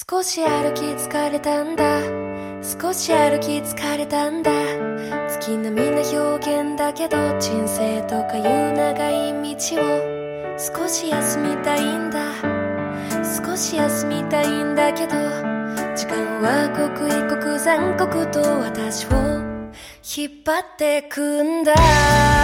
少し歩き疲れたんだ。少し歩き疲れたんだ。月並みな表現だけど人生とかいう長い道を少し休みたいんだ。少し休みたいんだけど時間は刻一刻残酷と私を引っ張ってくんだ。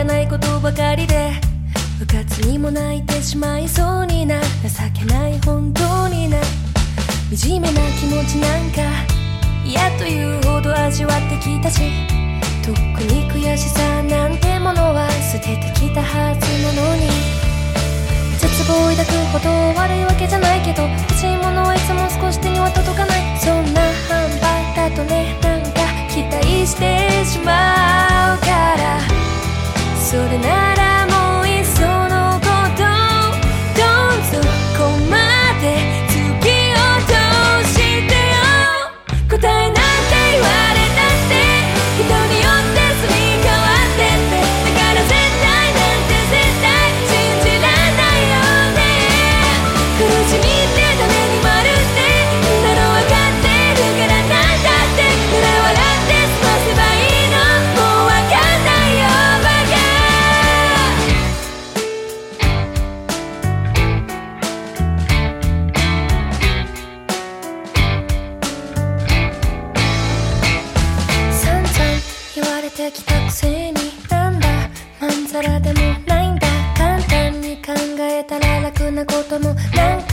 かないことばかりで部活にも泣いてしまいそうにな情けない本当にな。惨めな気持ちなんか嫌というほど味わってきたしとっくに悔しさなんてものは捨ててきたはずなのに。絶望を抱くほど悪いわけじゃないけど欲しいものはいつも少し手には届かない。てきたくせになんだまんざらでもないんだ。簡単に考えたら楽なこともなんか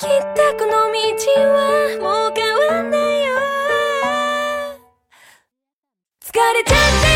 切ったこの道はもう変わんないよ。疲れちゃった。